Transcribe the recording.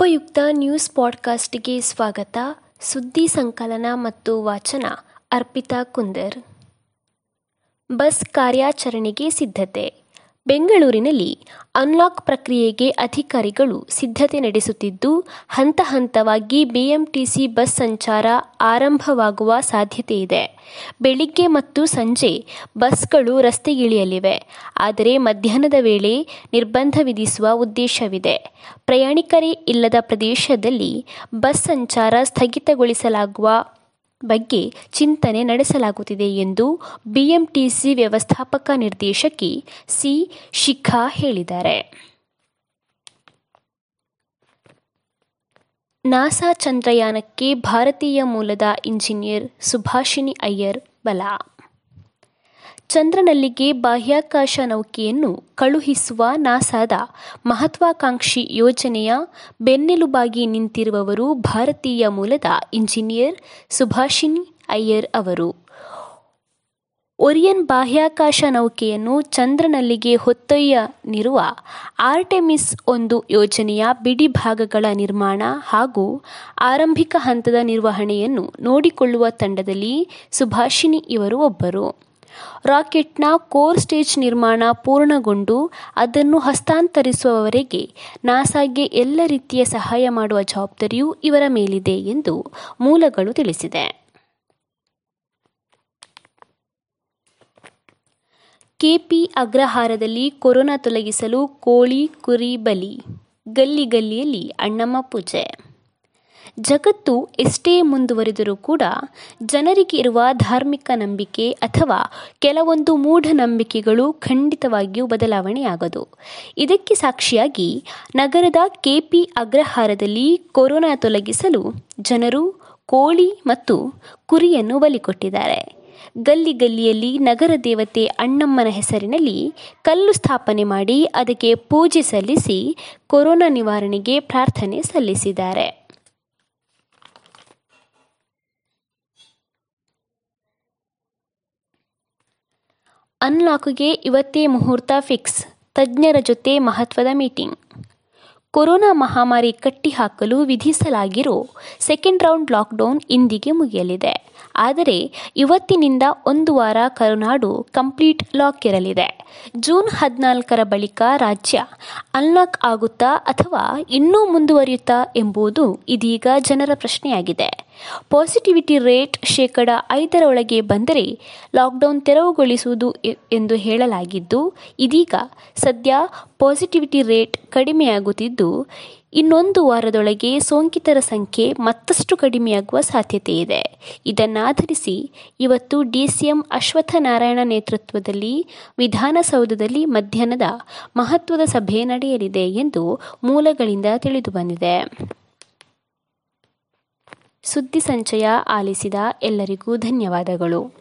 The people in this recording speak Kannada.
ಉಪಯುಕ್ತ ನ್ಯೂಸ್ ಪಾಡ್ಕಾಸ್ಟ್ಗೆ ಸ್ವಾಗತ. ಸುದ್ದಿ ಸಂಕಲನ ಮತ್ತು ವಾಚನ ಅರ್ಪಿತಾ ಕುಂದರ್. ಬಸ್ ಕಾರ್ಯಾಚರಣೆಗೆ ಸಿದ್ಧತೆ. ಬೆಂಗಳೂರಿನಲ್ಲಿ ಅನ್ಲಾಕ್ ಪ್ರಕ್ರಿಯೆಗೆ ಅಧಿಕಾರಿಗಳು ಸಿದ್ಧತೆ ನಡೆಸುತ್ತಿದ್ದು, ಹಂತ ಹಂತವಾಗಿ ಬಿಎಂಟಿಸಿ ಬಸ್ ಸಂಚಾರ ಆರಂಭವಾಗುವ ಸಾಧ್ಯತೆ ಇದೆ. ಬೆಳಿಗ್ಗೆ ಮತ್ತು ಸಂಜೆ ಬಸ್ಗಳು ರಸ್ತೆಗಿಳಿಯಲಿವೆ. ಆದರೆ ಮಧ್ಯಾಹ್ನದ ವೇಳೆ ನಿರ್ಬಂಧ ವಿಧಿಸುವ ಉದ್ದೇಶವಿದೆ. ಪ್ರಯಾಣಿಕರೇ ಇಲ್ಲದ ಪ್ರದೇಶದಲ್ಲಿ ಬಸ್ ಸಂಚಾರ ಸ್ಥಗಿತಗೊಳಿಸಲಾಗುವ ಬಗ್ಗೆ ಚಿಂತನೆ ನಡೆಸಲಾಗುತ್ತಿದೆ ಎಂದು ಬಿಎಂಟಿಸಿ ವ್ಯವಸ್ಥಾಪಕ ನಿರ್ದೇಶಕಿ ಸಿ ಶಿಖಾ ಹೇಳಿದ್ದಾರೆ. ನಾಸಾ ಚಂದ್ರಯಾನಕ್ಕೆ ಭಾರತೀಯ ಮೂಲದ ಇಂಜಿನಿಯರ್ ಸುಭಾಷಿಣಿ ಅಯ್ಯರ್ ಬಲ. ಚಂದ್ರನಲ್ಲಿಗೆ ಬಾಹ್ಯಾಕಾಶ ನೌಕೆಯನ್ನು ಕಳುಹಿಸುವ ನಾಸಾದ ಮಹತ್ವಾಕಾಂಕ್ಷಿ ಯೋಜನೆಯ ಬೆನ್ನೆಲುಬಾಗಿ ನಿಂತಿರುವವರು ಭಾರತೀಯ ಮೂಲದ ಇಂಜಿನಿಯರ್ ಸುಭಾಷಿಣಿ ಅಯ್ಯರ್ ಅವರು. ಒರಿಯನ್ ಬಾಹ್ಯಾಕಾಶ ನೌಕೆಯನ್ನು ಚಂದ್ರನಲ್ಲಿಗೆ ಹೊತ್ತೊಯ್ಯನಿರುವ ಆರ್ಟೆಮಿಸ್ ಒಂದು ಯೋಜನೆಯ ಬಿಡಿ ಭಾಗಗಳ ನಿರ್ಮಾಣ ಹಾಗೂ ಆರಂಭಿಕ ಹಂತದ ನಿರ್ವಹಣೆಯನ್ನು ನೋಡಿಕೊಳ್ಳುವ ತಂಡದಲ್ಲಿ ಸುಭಾಷಿಣಿ ಇವರು ಒಬ್ಬರು. ರಾಕೆಟ್ನ ಕೋರ್ ಸ್ಟೇಜ್ ನಿರ್ಮಾಣ ಪೂರ್ಣಗೊಂಡು ಅದನ್ನು ಹಸ್ತಾಂತರಿಸುವವರೆಗೆ ನಾಸಾಗೆ ಎಲ್ಲ ರೀತಿಯ ಸಹಾಯ ಮಾಡುವ ಜವಾಬ್ದಾರಿಯೂ ಇವರ ಮೇಲಿದೆ ಎಂದು ಮೂಲಗಳು ತಿಳಿಸಿದೆ. ಕೆಪಿ ಅಗ್ರಹಾರದಲ್ಲಿ ಕೊರೋನಾ ತೊಲಗಿಸಲು ಕೋಳಿ, ಕುರಿ, ಬಲಿ ಗಲ್ಲಿ ಗಲ್ಲಿಯಲ್ಲಿ ಅಣ್ಣಮ್ಮ ಪೂಜೆ. ಜಗತ್ತು ಎಷ್ಟೇ ಮುಂದುವರಿದರೂ ಕೂಡ ಜನರಿಗೆ ಇರುವ ಧಾರ್ಮಿಕ ನಂಬಿಕೆ ಅಥವಾ ಕೆಲವೊಂದು ಮೂಢನಂಬಿಕೆಗಳು ಖಂಡಿತವಾಗಿಯೂ ಬದಲಾವಣೆಯಾಗದು. ಇದಕ್ಕೆ ಸಾಕ್ಷಿಯಾಗಿ ನಗರದ ಕೆಪಿ ಅಗ್ರಹಾರದಲ್ಲಿ ಕೊರೋನಾ ತೊಲಗಿಸಲು ಜನರು ಕೋಳಿ ಮತ್ತು ಕುರಿಯನ್ನು ಬಲಿಕೊಟ್ಟಿದ್ದಾರೆ. ಗಲ್ಲಿ ಗಲ್ಲಿಯಲ್ಲಿ ನಗರ ದೇವತೆ ಅಣ್ಣಮ್ಮನ ಹೆಸರಿನಲ್ಲಿ ಕಲ್ಲು ಸ್ಥಾಪನೆ ಮಾಡಿ ಅದಕ್ಕೆ ಪೂಜೆ ಸಲ್ಲಿಸಿ ಕೊರೋನಾ ನಿವಾರಣೆಗೆ ಪ್ರಾರ್ಥನೆ ಸಲ್ಲಿಸಿದ್ದಾರೆ. ಅನ್ಲಾಕ್ಗೆ ಇವತ್ತೇ ಮುಹೂರ್ತ ಫಿಕ್ಸ್. ತಜ್ಞರ ಜೊತೆ ಮಹತ್ವದ ಮೀಟಿಂಗ್. ಕೊರೋನಾ ಮಹಾಮಾರಿ ಕಟ್ಟಿಹಾಕಲು ವಿಧಿಸಲಾಗಿರೋ ಸೆಕೆಂಡ್ ರೌಂಡ್ ಲಾಕ್ಡೌನ್ ಇಂದಿಗೆ ಮುಗಿಯಲಿದೆ. ಆದರೆ ಇವತ್ತಿನಿಂದ ಒಂದು ವಾರ ಕರುನಾಡು ಕಂಪ್ಲೀಟ್ ಲಾಕ್ ಇರಲಿದೆ. ಜೂನ್ ಹದಿನಾಲ್ಕರ ಬಳಿಕ ರಾಜ್ಯ ಅನ್ಲಾಕ್ ಆಗುತ್ತಾ ಅಥವಾ ಇನ್ನೂ ಮುಂದುವರಿಯುತ್ತಾ ಎಂಬುದು ಇದೀಗ ಜನರ ಪ್ರಶ್ನೆಯಾಗಿದೆ. ಪಾಸಿಟಿವಿಟಿ ರೇಟ್ ಶೇಕಡ ಐದರ ಒಳಗೆ ಬಂದರೆ ಲಾಕ್ಡೌನ್ ತೆರವುಗೊಳಿಸುವುದು ಎಂದು ಹೇಳಲಾಗಿದ್ದು, ಇದೀಗ ಸದ್ಯ ಪಾಸಿಟಿವಿಟಿ ರೇಟ್ ಕಡಿಮೆಯಾಗುತ್ತಿದ್ದು, ಇನ್ನೊಂದು ವಾರದೊಳಗೆ ಸೋಂಕಿತರ ಸಂಖ್ಯೆ ಮತ್ತಷ್ಟು ಕಡಿಮೆಯಾಗುವ ಸಾಧ್ಯತೆ ಇದೆ. ಇದನ್ನಾಧರಿಸಿ ಇವತ್ತು ಡಿಸಿಎಂ ಅಶ್ವತ್ಥನಾರಾಯಣ ನೇತೃತ್ವದಲ್ಲಿ, ವಿಧಾನಸೌಧದಲ್ಲಿ ಮಧ್ಯಾಹ್ನದ ಮಹತ್ವದ ಸಭೆ ನಡೆಯಲಿದೆ ಎಂದು ಮೂಲಗಳಿಂದ ತಿಳಿದುಬಂದಿದೆ ಸುದ್ದಿ ಸಂಚಯ ಆಲಿಸಿದ ಎಲ್ಲರಿಗೂ ಧನ್ಯವಾದಗಳು.